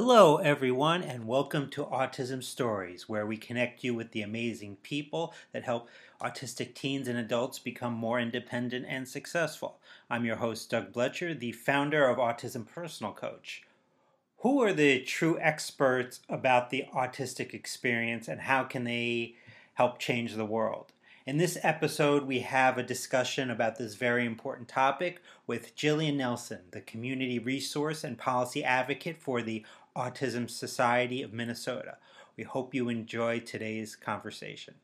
Hello, everyone, and welcome to Autism Stories, where we connect you with the amazing people that help autistic teens and adults become more independent and successful. I'm your host, Doug Blecher, the founder of Autism Personal Coach. Who are the true experts about the autistic experience and how can they help change the world? In this episode, we have a discussion about this very important topic with Jillian Nelson, the community resource and policy advocate for the Autism Society of Minnesota. We hope you enjoy today's conversation.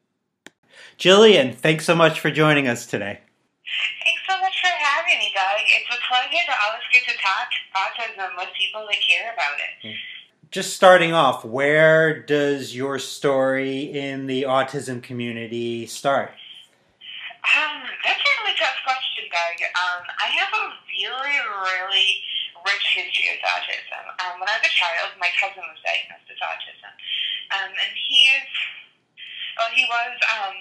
Jillian, thanks so much for joining us today. Thanks so much for having me, Doug. It's a pleasure to always get to talk autism with people that care about it. Mm just starting off, where does your story in the autism community start? Um, that's a really tough question, Doug. Um, I have a really, really rich history with autism. Um, when I was a child, my cousin was diagnosed with autism, um, and he is, well, he was um,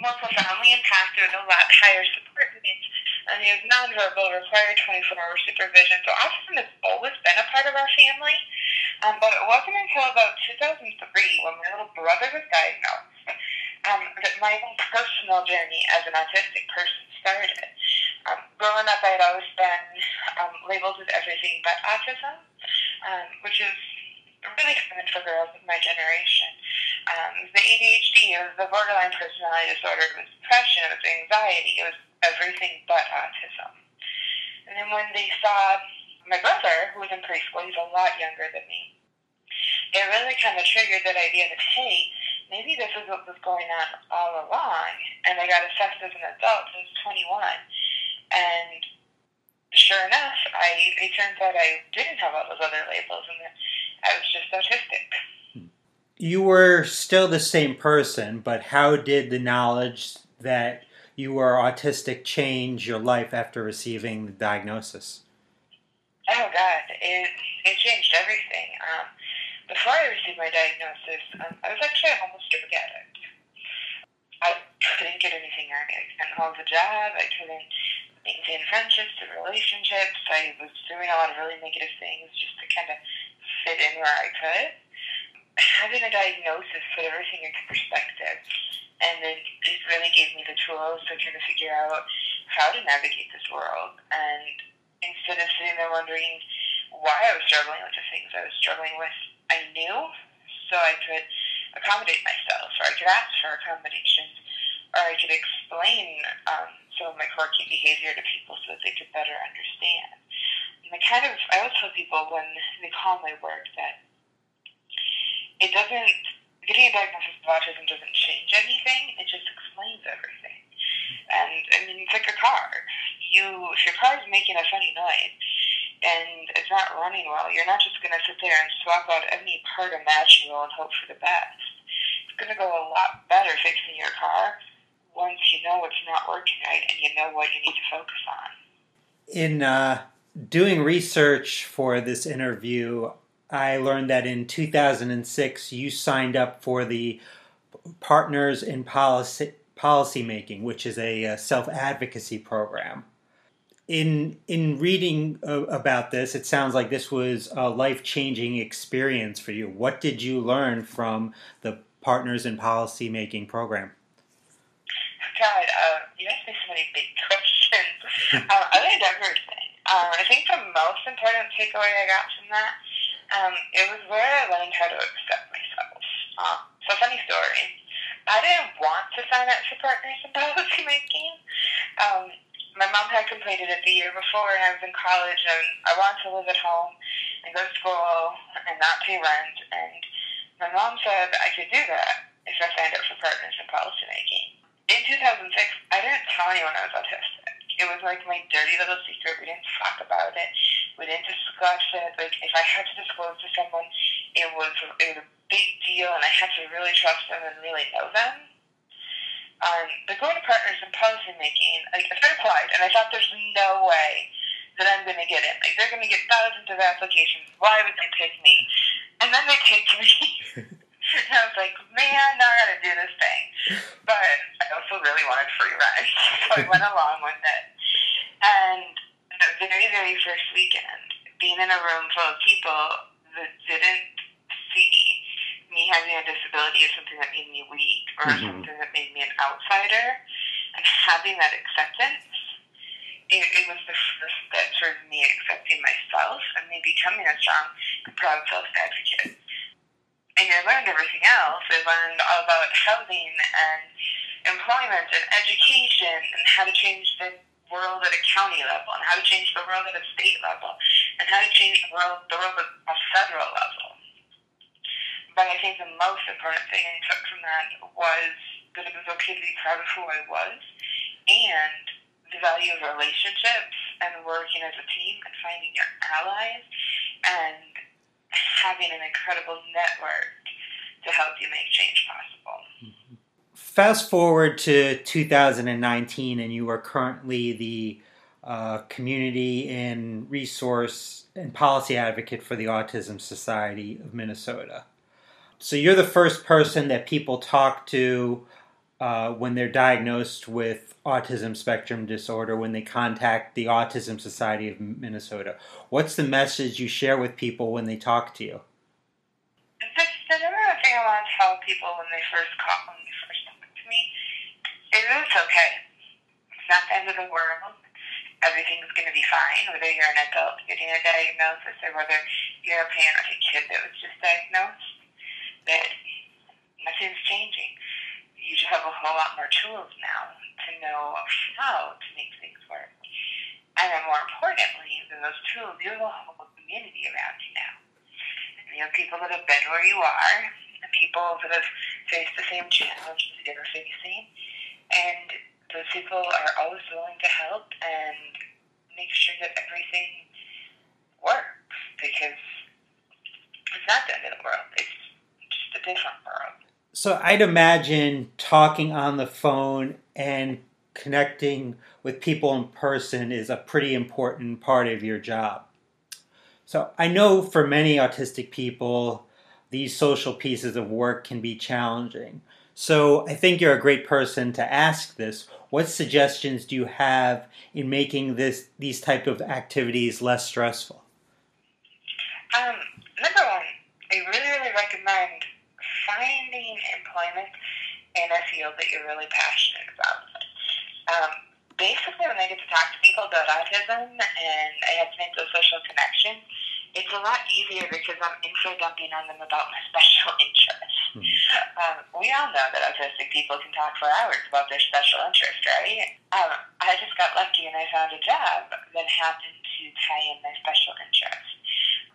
more profoundly impacted, with a lot higher support needs, and he was nonverbal, required 24-hour supervision. So autism has always been a part of our family. Um, but it wasn't until about 2003 when my little brother was diagnosed um, that my own personal journey as an autistic person started. Um, growing up, I had always been um, labeled with everything but autism, um, which is really common for girls of my generation. Um, the ADHD, it was the borderline personality disorder, it was depression, it was anxiety, it was everything but autism. And then when they saw my brother, who was in preschool, he's a lot younger than me, it really kind of triggered that idea that, hey, maybe this is what was going on all along. And I got assessed as an adult, I was 21. And sure enough, I it turns out I didn't have all those other labels and that I was just autistic. You were still the same person, but how did the knowledge that you were autistic change your life after receiving the diagnosis? Oh God, it it changed everything. Um, before I received my diagnosis, um, I was actually a homeless drug addict. I couldn't get anything right. I couldn't hold a job. I couldn't maintain friendships or relationships. I was doing a lot of really negative things just to kind of fit in where I could. Having a diagnosis put everything into perspective, and then just really gave me the tools to kind of figure out how to navigate this world and instead of sitting there wondering why I was struggling with the things I was struggling with, I knew so I could accommodate myself, or I could ask for accommodations, or I could explain um, of my quirky behavior to people so that they could better understand. And I kind of, I always tell people when they call my work that it doesn't, getting a diagnosis of autism doesn't change anything, it just explains everything. And I mean, it's like a car. You, if your car is making a funny noise and it's not running well, you're not just going to sit there and swap out any part imaginable and hope for the best. It's going to go a lot better fixing your car once you know it's not working right and you know what you need to focus on. In uh, doing research for this interview, I learned that in 2006 you signed up for the Partners in Policy policymaking, which is a, a self advocacy program. In in reading uh, about this, it sounds like this was a life changing experience for you. What did you learn from the Partners in Policymaking program? God, uh, you asked me so many big questions. uh, I learned everything. Um, I think the most important takeaway I got from that, um, it was where I learned how to accept myself. Uh, so, funny story. I didn't want to sign up for Partners in Policy Making. Um, my mom had completed it the year before, and I was in college, and I wanted to live at home and go to school and not pay rent. And my mom said I could do that if I signed up for Partners in Policy Making. In 2006, I didn't tell anyone I was autistic. It was like my dirty little secret. We didn't talk about it. We didn't discuss it. Like if I had to disclose to someone, it was it was a big deal, and I had to really trust them and really know them. Um, but going to partners in policy making, like if I applied and I thought there's no way that I'm going to get in, like they're going to get thousands of applications. Why would they pick me? And then they picked me. and I was like, man, now I got to do this thing. But I also really wanted free rent, so I went along with it. And the very, very first weekend, being in a room full of people that didn't see me having a disability as something that made me weak or mm-hmm. something that made me an outsider, and having that acceptance, it, it was the first step towards me accepting myself and me becoming a strong and proud self advocate. And I learned everything else. I learned all about housing and employment and education and how to change the world at a county level and how to change the world at a state level and how to change the world, the world at a federal level. But I think the most important thing I took from that was that it was okay to be proud of who I was and the value of relationships and working as a team and finding your allies and having an incredible network to help you make change possible. Mm-hmm fast forward to 2019, and you are currently the uh, community and resource and policy advocate for the Autism Society of Minnesota. So you're the first person that people talk to uh, when they're diagnosed with autism spectrum disorder when they contact the Autism Society of Minnesota. What's the message you share with people when they talk to you? The, the number one thing I want to tell people when they first call, it's okay. It's not the end of the world. Everything's going to be fine, whether you're an adult getting a diagnosis or whether you're a parent of a kid that was just diagnosed. That nothing's changing. You just have a whole lot more tools now to know how to make things work. And then more importantly than those tools, you have a whole community around you now. You have people that have been where you are, and people that have faced the same challenges that you're facing, and those people are always willing to help and make sure that everything works because it's not the end of the world. It's just a different world. So I'd imagine talking on the phone and connecting with people in person is a pretty important part of your job. So I know for many autistic people, these social pieces of work can be challenging. So I think you're a great person to ask this. What suggestions do you have in making this these type of activities less stressful? Um, number one, I really, really recommend finding employment in a field that you're really passionate about. Um, basically, when I get to talk to people about autism and I have to make those social connections, it's a lot easier because I'm info dumping on them about my special interests. Mm-hmm. Um, we all know that autistic people can talk for hours about their special interest, right? Um, I just got lucky and I found a job that happened to tie in my special interest.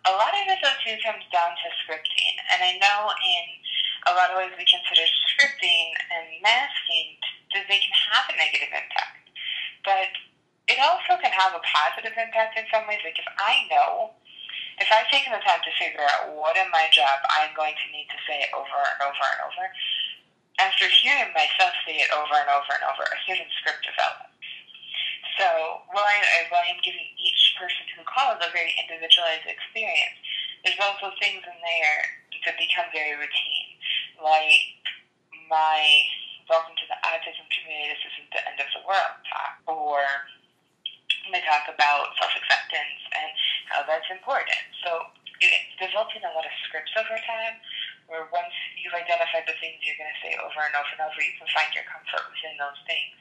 A lot of though, too, comes down to scripting. And I know in a lot of ways we consider scripting and masking that they can have a negative impact. But it also can have a positive impact in some ways. Like if I know if I've taken the time to figure out what in my job I'm going to need to say over and over and over, after hearing myself say it over and over and over, a certain script develops. So while, I, while I'm giving each person who calls a very individualized experience, there's also things in there that become very routine, like my welcome to the autism community, this isn't the end of the world talk, or I talk about self-acceptance and how that's important. So it's developing a lot of scripts over time where once you've identified the things you're going to say over and over and over, you can find your comfort within those things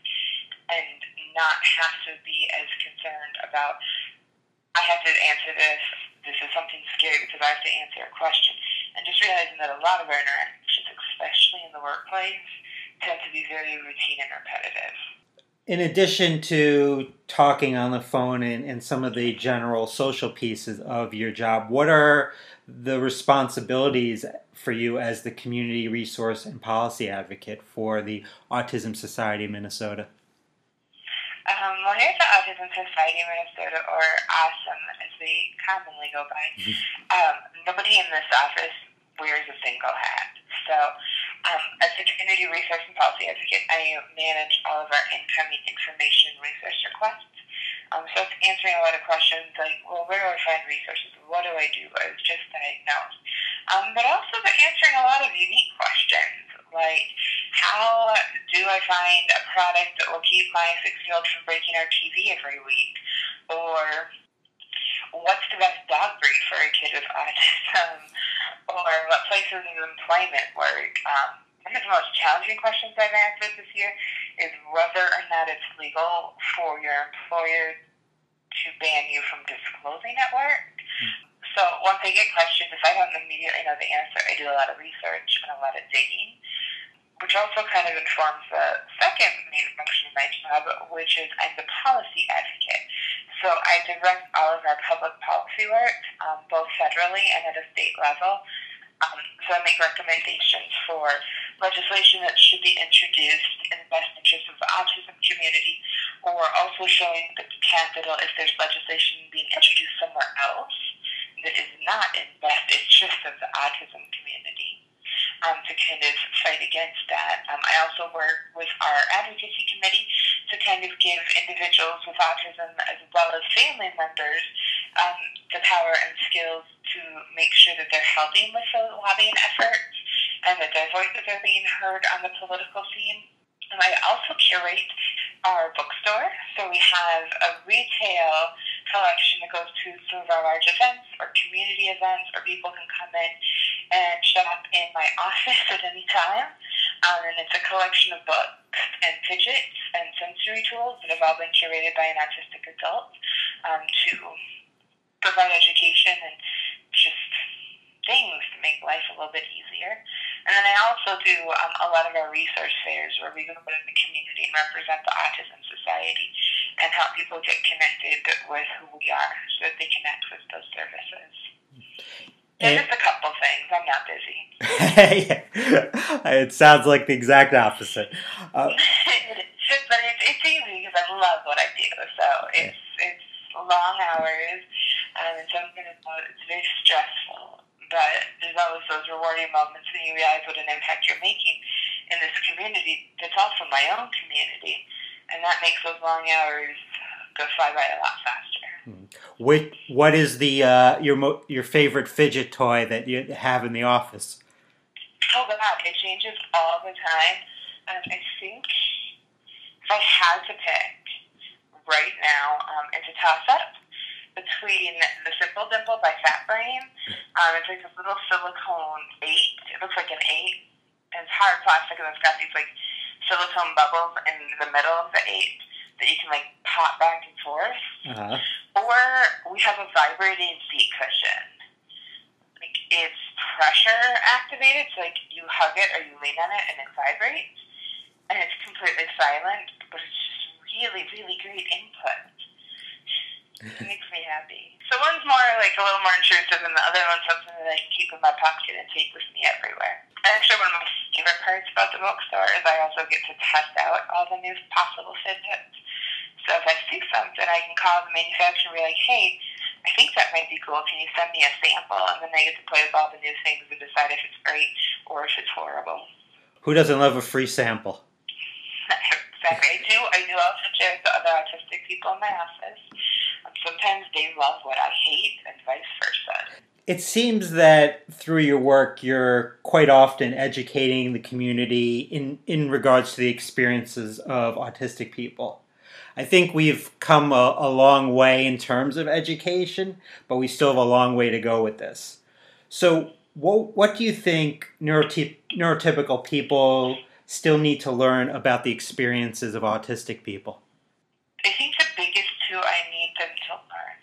and not have to be as concerned about, I have to answer this, this is something scary because I have to answer a question. And just realizing that a lot of our interactions, especially in the workplace, tend to be very routine and repetitive in addition to talking on the phone and, and some of the general social pieces of your job, what are the responsibilities for you as the community resource and policy advocate for the Autism Society of Minnesota? Um, well, here's the Autism Society of Minnesota, or AuSM as we commonly go by. Mm-hmm. Um, nobody in this office wears a single hat. So um, as a community resource and policy advocate, I manage all of our incoming information resource requests. Um, so it's answering a lot of questions like, well, where do I find resources? What do I do? I was just diagnosed. Um, but also they're answering a lot of unique questions like, how do I find a product that will keep my six-year-old from breaking our TV every week? Or what's the best dog breed for a kid with autism, or what places of employment work. Um, one of the most challenging questions I've answered this year is whether or not it's legal for your employer to ban you from disclosing at work. Mm-hmm. So once I get questions, if I don't immediately know the answer, I do a lot of research and a lot of digging, which also kind of informs the second main function of my job, which is I'm the policy advocate. So I direct all of our public policy work, um, both federally and at a state level. Um, so I make recommendations for legislation that should be introduced in the best interest of the autism community, or also showing the capital if there's legislation being introduced somewhere else that is not in the best interest of the autism community. Um, to kind of fight against that. Um, I also work with our advocacy committee to kind of give individuals with autism as well as family members um, the power and skills to make sure that they're helping with the lobbying efforts and that their voices are being heard on the political scene. And I also curate our bookstore. So we have a retail collection that goes to some of our large events or community events, or people can come in and shop in my office at any time. Um, and it's a collection of books and fidgets and sensory tools that have all been curated by an autistic adult um, to provide education and just things to make life a little bit easier. And then I also do um, a lot of our resource fairs where we go to the community and represent the Autism Society and help people get connected with who we are so that they connect with those services. And, just a couple things. I'm not busy. it sounds like the exact opposite. Uh, but it's, it's easy because I love what I do. So it's it's long hours, um, and sometimes it's very stressful but there's always those rewarding moments when you realize what an impact you're making in this community that's also my own community. And that makes those long hours go fly by a lot faster. What what is the uh, your mo- your favorite fidget toy that you have in the office? Oh God, it changes all the time. Um, I think if I had to pick right now, um, it's a toss up between the Simpl Dimpl by Fat Brain. Um, it's like this little silicone eight. It looks like an eight. And it's hard plastic and it's got these like silicone bubbles in the middle of the eight that you can like pop back and forth. Uh-huh. Or we have a vibrating seat cushion. Like it's pressure activated, so like you hug it or you lean on it and it vibrates. And it's completely silent, but it's just really, really great input. It makes me happy. So one's more like a little more intrusive, and the other one's something that I can keep in my pocket and take with me everywhere. Actually, one of my favorite parts about the bookstore is I also get to test out all the new possible fidgets. So if I see something, I can call the manufacturer and be like, "Hey, I think that might be cool. Can you send me a sample?" And then I get to play with all the new things and decide if it's great or if it's horrible. Who doesn't love a free sample? exactly. I do. I do also share with other autistic people in my office um, sometimes they love what I hate, and vice versa. It seems that through your work, you're quite often educating the community in, in regards to the experiences of autistic people. I think we've come a, a long way in terms of education, but we still have a long way to go with this. So, what, what do you think neuroty- neurotypical people still need to learn about the experiences of autistic people? I think the biggest two I need them to learn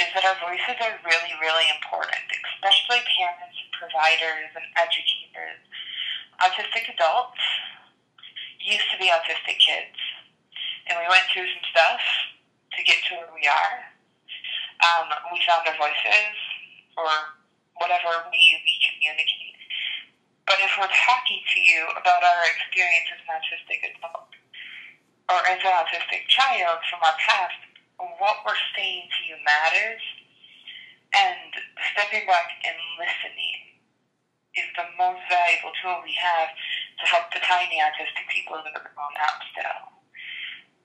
is that our voices are really, really important, especially parents, providers, and educators. Autistic adults used to be autistic kids, and we went through some stuff to get to where we are. Um, we found our voices, or whatever we, we communicate. But if we're talking to you about our experience as an autistic adult, or as an autistic child from our past, what we're saying to you matters, and stepping back and listening is the most valuable tool we have to help the tiny autistic people that are grown up still.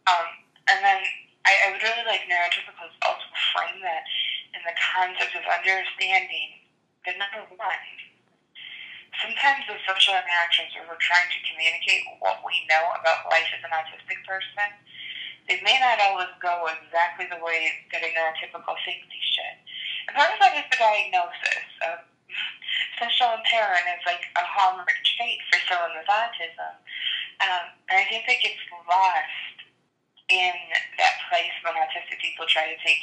Um, and then I, I would really like neurotypicals also frame that in the concept of understanding that number one, sometimes the social interactions where we're trying to communicate what we know about life as an autistic person They may not always go exactly the way that a neurotypical thinks they should. And part of that is the diagnosis. of social impairment is like a hallmark trait for someone with autism. Um, and I think that gets lost in that place when autistic people try to take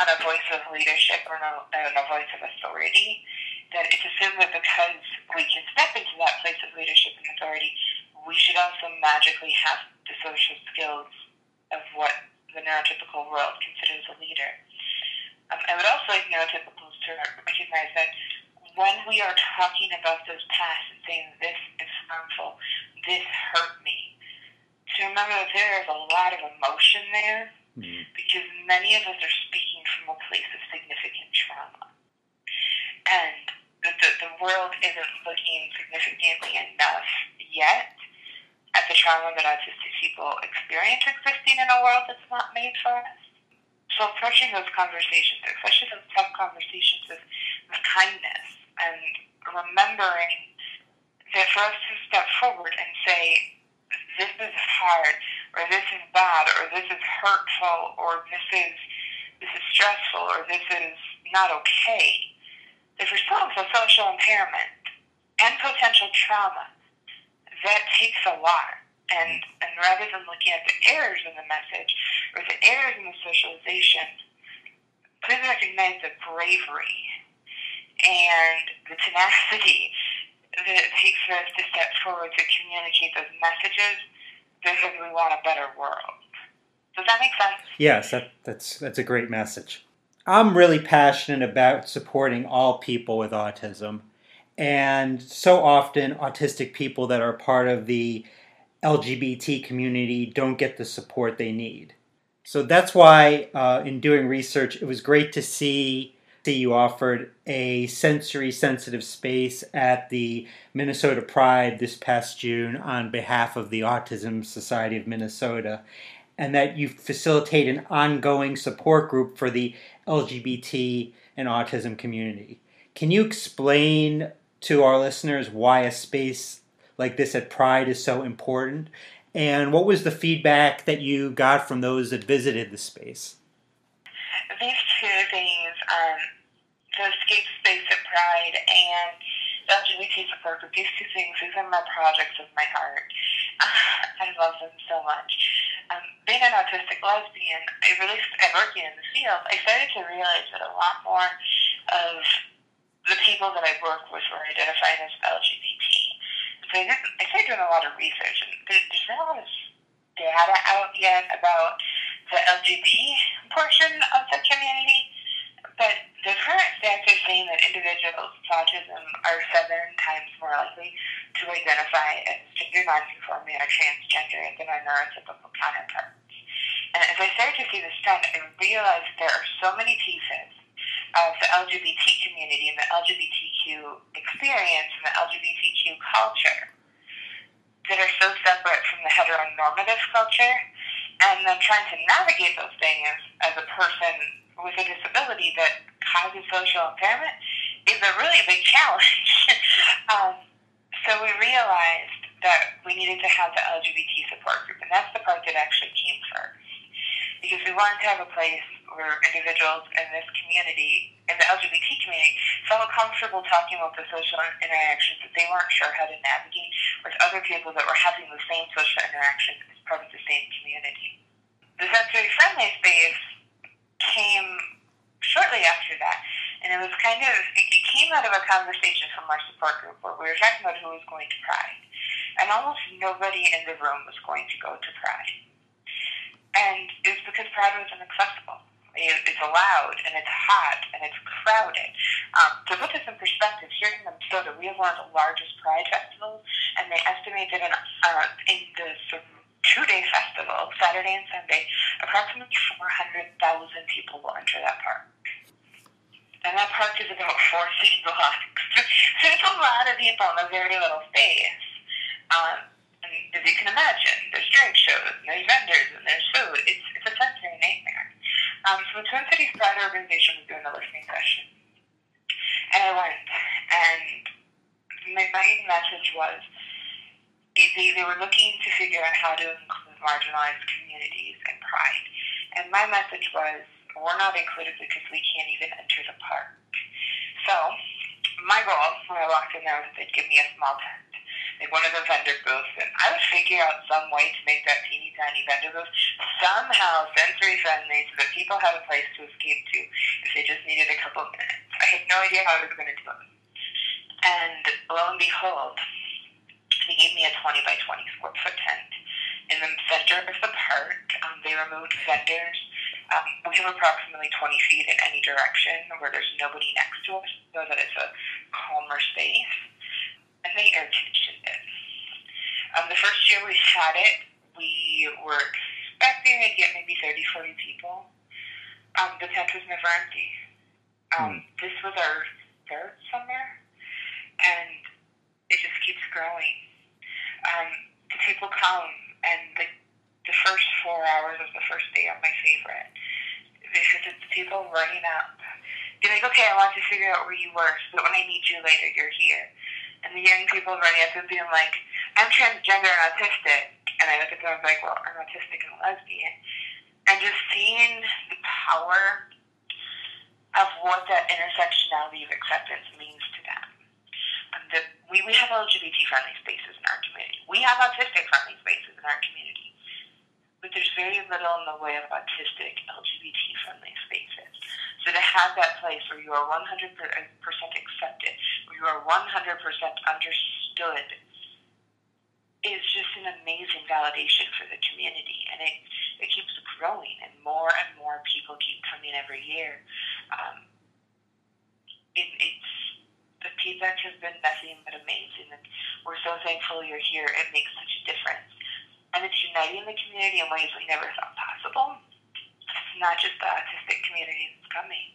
on a voice of leadership or a, a voice of authority. That it's assumed that because we can step into that place of leadership and authority, we should also magically have the social skills of what the neurotypical world considers a leader. Um, I would also like neurotypicals to recognize that when we are talking about those past and saying this is harmful, this hurt me, to remember that there is a lot of emotion there mm-hmm. because many of us are speaking from a place of significant trauma. And the, the, the world isn't looking significantly enough yet at the trauma that autistic people experience existing in a world that's not made for us. So approaching those conversations, especially those tough conversations with, with kindness and remembering that for us to step forward and say, this is hard, or this is bad, or this is hurtful, or this is this is stressful, or this is not okay. Still with a social impairment and potential trauma, that takes a lot. And, and rather than looking at the errors in the message or the errors in the socialization, please recognize the bravery and the tenacity that it takes for us to step forward to communicate those messages because we want a better world. Does that make sense? Yes, that, that's that's a great message. I'm really passionate about supporting all people with autism. And so often, autistic people that are part of the LGBT community don't get the support they need. So that's why, uh, in doing research, it was great to see, see you offered a sensory sensitive space at the Minnesota Pride this past June on behalf of the Autism Society of Minnesota, and that you facilitate an ongoing support group for the LGBT and autism community. Can you explain to our listeners why a space like this at Pride is so important? And what was the feedback that you got from those that visited the space? These two things, um, the escape space at Pride and the LGBT support group, these two things, these are my projects of my heart. I love them so much. Um, being an autistic lesbian, I really, and working in the field, I started to realize that a lot more of the people that I work with were identified as LGBT. So I, did, I started doing a lot of research, and there's, there's not a lot of data out yet about the LGBT portion of the community. But the current stats are saying that individuals with autism are seven times more likely to identify as gender nonconforming or transgender than our neurotypical counterparts. And as I started to see this trend, I realized there are so many pieces of the LGBT community and the LGBTQ experience and the LGBTQ culture that are so separate from the heteronormative culture, and then trying to navigate those things as a person with a disability that causes social impairment is a really big challenge. um, so we realized that we needed to have the LGBT support group, and that's the part that actually came first. Because we wanted to have a place where individuals in this community, in the LGBT community, felt comfortable talking about the social interactions that they weren't sure how to navigate with other people that were having the same social interactions of the same community. The sensory friendly space came shortly after that, and it was kind of, it came out of a conversation from our support group where we were talking about who was going to Pride. And almost nobody in the room was going to go to Pride. And it was because Pride was inaccessible it's loud and it's hot and it's crowded. Um, to put this in perspective, here in Minnesota, we have one of the largest Pride festivals, and they estimate that in, uh, in the two-day festival, Saturday and Sunday, approximately 400,000 people will enter that park. And that park is about four city blocks. so it's a lot of people in a very little space. Um, and as you can imagine, there's drag shows, and there's vendors, and there's food. It's, it's a sensory nightmare. Um, so the Twin Cities Pride organization was doing a listening session. And I went, and my main message was they, they were looking to figure out how to include marginalized communities in Pride. And my message was, we're not included because we can't even enter the park. So, my goal when I walked in there was that they'd give me a small tent, like one of the vendor booths, and I would figure out some way to make that teeny tiny vendor booth somehow sensory friendly so that people had a place to escape to if they just needed a couple of minutes. I had no idea how I was going to do it. And lo and behold, they gave me a 20 by 20 square foot tent in the center of the park. Um, they removed vendors. Um, we have approximately 20 feet in any direction where there's nobody next to us, so that it's a calmer space. And they air conditioned it. Um, the first year we had it, we were expecting to get maybe 30, 40 people. Um, the tent was never empty. Um, mm. This was our third summer, and it just keeps growing. Um, the people come, and the, the first four hours of the first day are my favorite because it's people running up. Be like, okay, I want to figure out where you were, so that when I need you later, you're here. And the young people running up and being like, I'm transgender and autistic. And I look at them and I'm like, well, I'm autistic and lesbian. And just seeing the power of what that intersectionality of acceptance means to them. That we, we have LGBT friendly spaces in our community. We have autistic friendly spaces in our community but there's very little in the way of autistic LGBT friendly spaces. So to have that place where you are 100% accepted, where you are 100% understood, is just an amazing validation for the community. And it, it keeps growing, and more and more people keep coming every year. Um, it, the feedback has been nothing but amazing, and we're so thankful you're here. It makes such a difference and it's uniting the community in ways we never thought possible. It's not just the autistic community that's coming.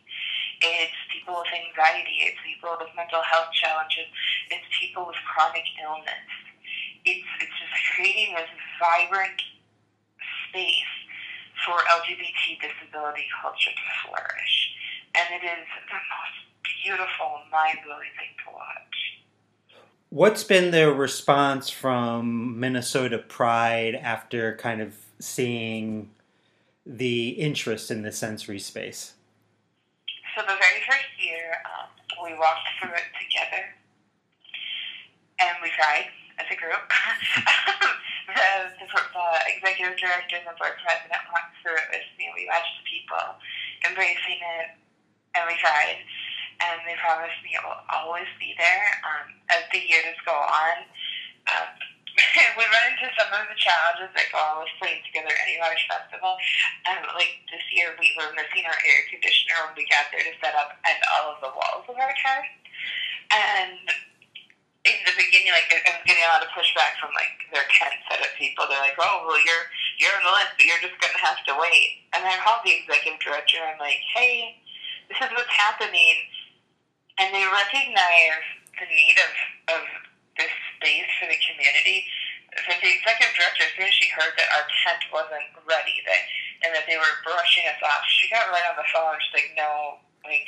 It's people with anxiety. It's people with mental health challenges. It's people with chronic illness. It's, it's just creating this vibrant space for LGBT disability culture to flourish. And it is the most beautiful, mind-blowing thing to watch. What's been the response from Minnesota Pride after kind of seeing the interest in the sensory space? So the very first year, um, we walked through it together, and we cried as a group. the, the, the, executive director and the board president walked through it with me. We watched the people embracing it, and we cried and they promised me it will always be there um, as the years go on. Um, we run into some of the challenges that go with putting together at any large festival. Um, like this year, we were missing our air conditioner when we got there to set up and all of the walls of our tent. And in the beginning, like I was getting a lot of pushback from like their tent setup people. They're like, "Oh, well, you're you're on the list, but you're just gonna have to wait." And I called the executive director. And I'm like, "Hey, this is what's happening." And they recognize the need of, of this space for the community. So the executive director, as soon as she heard that our tent wasn't ready, that and that they were brushing us off, she got right on the phone. She's like, "No, like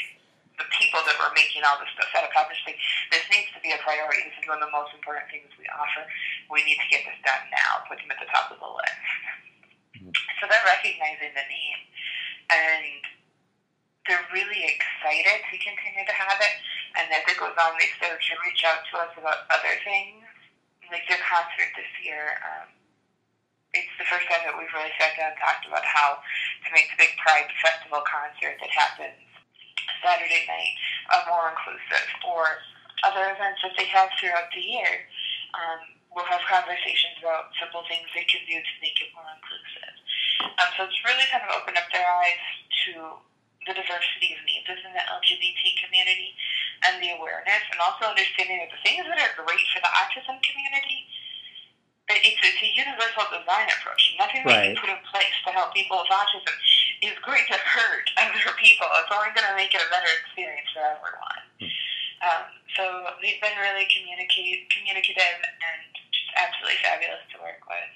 the people that were making all this stuff a conference, like, this needs to be a priority. This is one of the most important things we offer. We need to get this done now. Put them at the top of the list." Mm-hmm. So they're recognizing the need, and they're really excited to continue to have it. And as it goes on, they start to reach out to us about other things. Like their concert this year, um, it's the first time that we've really sat down and talked about how to make the big Pride Festival concert that happens Saturday night uh, more inclusive, or other events that they have throughout the year. Um, we'll have conversations about simple things they can do to make it more inclusive. Um, so it's really kind of opened up their eyes to the diversity of needs within the LGBT community and the awareness, and also understanding that the things that are great for the autism community, it's, it's a universal design approach. Nothing right. that you put in place to help people with autism is going to hurt other people. It's only going to make it a better experience for everyone. Hmm. Um, so we've been really communicative, communicative and just absolutely fabulous to work with.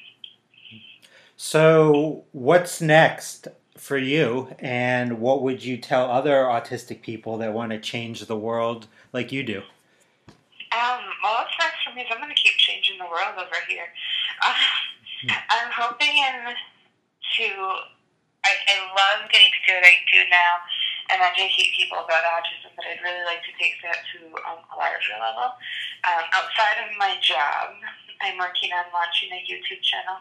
So, what's next? For you, and what would you tell other autistic people that want to change the world like you do? Um, well, what's next for me is I'm going to keep changing the world over here. Uh, I'm hoping to I, I love getting to do what I do now and educate people about autism, but I'd really like to take that to um, a larger level. Um, outside of my job, I'm working on launching a YouTube channel,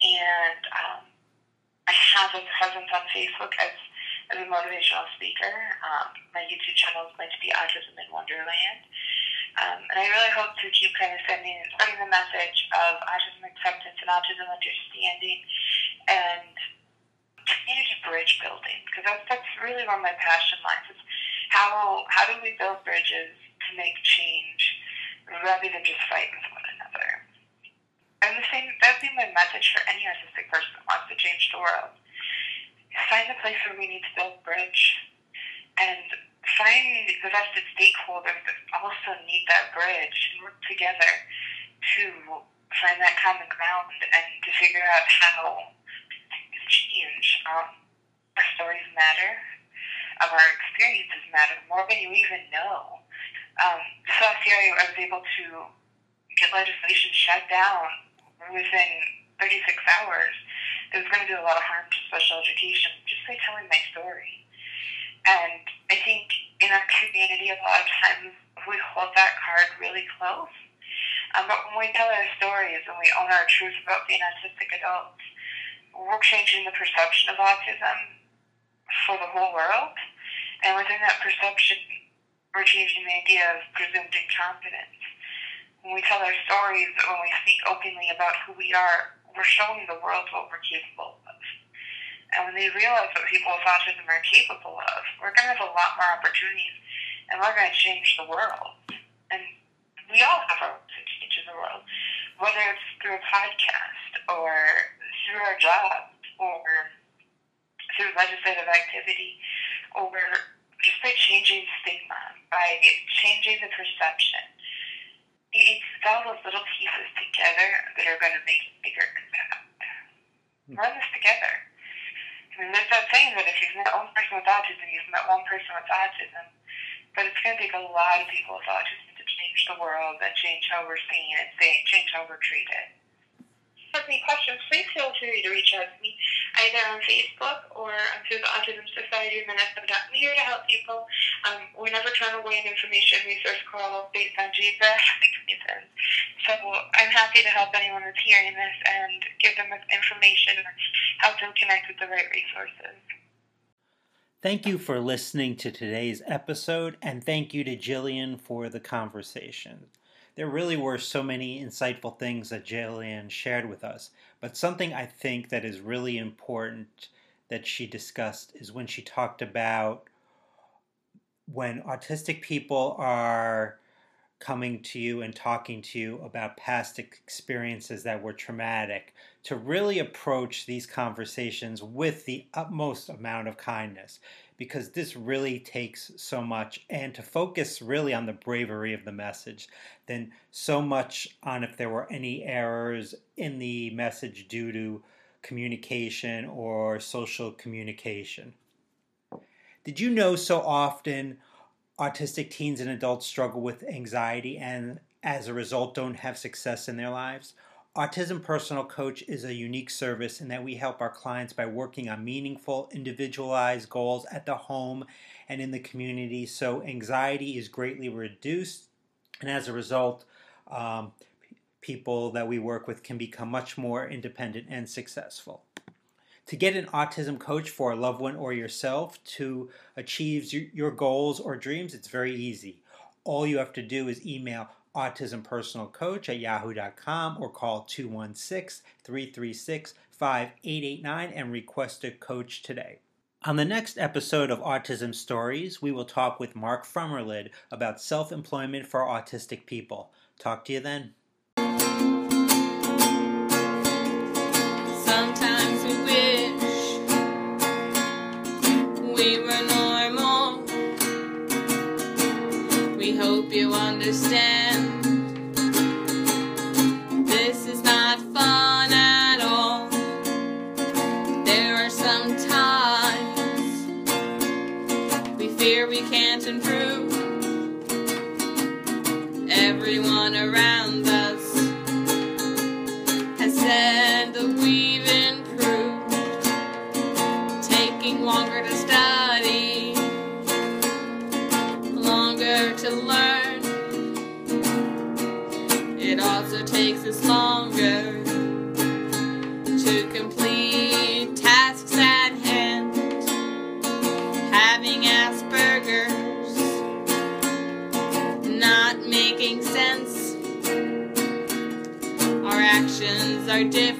and um, I have a presence on Facebook as, as a motivational speaker. Um, my YouTube channel is going to be Autism in Wonderland. Um, and I really hope to keep kind of sending spreading the message of autism acceptance and autism understanding and community bridge building because that's, that's really where my passion lies. Is how how do we build bridges to make change rather than just fight? And the same be my message for any autistic person that wants to change the world. Find the place where we need to build a bridge and find the vested stakeholders that also need that bridge and work together to find that common ground and to figure out how to change. Um, our stories matter. Um, our experiences matter more than you even know. Um, so I was able to get legislation shut down within 36 hours that was going to do a lot of harm to special education just by telling my story. And I think in our community, a lot of times we hold that card really close. Um, but when we tell our stories and we own our truth about being autistic adults, we're changing the perception of autism for the whole world. And within that perception, we're changing the idea of presumed incompetence. When we tell our stories, when we speak openly about who we are, we're showing the world what we're capable of. And when they realize what people with autism are capable of, we're going to have a lot more opportunities and we're going to change the world. And we all have our to change in the world, whether it's through a podcast or through our jobs or through legislative activity or just by changing stigma, by changing the perception. It's all those little pieces together that are going to make a bigger impact. Run this together. And there's that saying that if you've met one person with autism, you've met one person with autism. But it's going to take a lot of people with autism to change the world and change how we're seen and change how we're treated have any questions, please feel free to reach out to me either on Facebook or through the Autism Society of Minnesota. I'm here to help people. Um, we never turn away an information resource call based on geographic reasons. So I'm happy to help anyone that's hearing this and give them information or help them connect with the right resources. Thank you for listening to today's episode, and thank you to Jillian for the conversation there really were so many insightful things that Jillian shared with us. But something I think that is really important that she discussed is when she talked about when autistic people are coming to you and talking to you about past experiences that were traumatic, to really approach these conversations with the utmost amount of kindness because this really takes so much and to focus really on the bravery of the message than so much on if there were any errors in the message due to communication or social communication. Did you know so often autistic teens and adults struggle with anxiety and as a result don't have success in their lives? Autism Personal Coach is a unique service in that we help our clients by working on meaningful, individualized goals at the home and in the community so anxiety is greatly reduced, and as a result, um, people that we work with can become much more independent and successful. To get an autism coach for a loved one or yourself to achieve your goals or dreams, it's very easy. All you have to do is email autismpersonalcoach at yahoo.com or call 216 336 5889 and request a coach today. On the next episode of Autism Stories, we will talk with Mark Frummerlid about self employment for autistic people. Talk to you then. Sometimes we wish we were normal. We hope you understand. Also takes us longer to complete tasks at hand. Having Asperger's, not making sense. Our actions are different.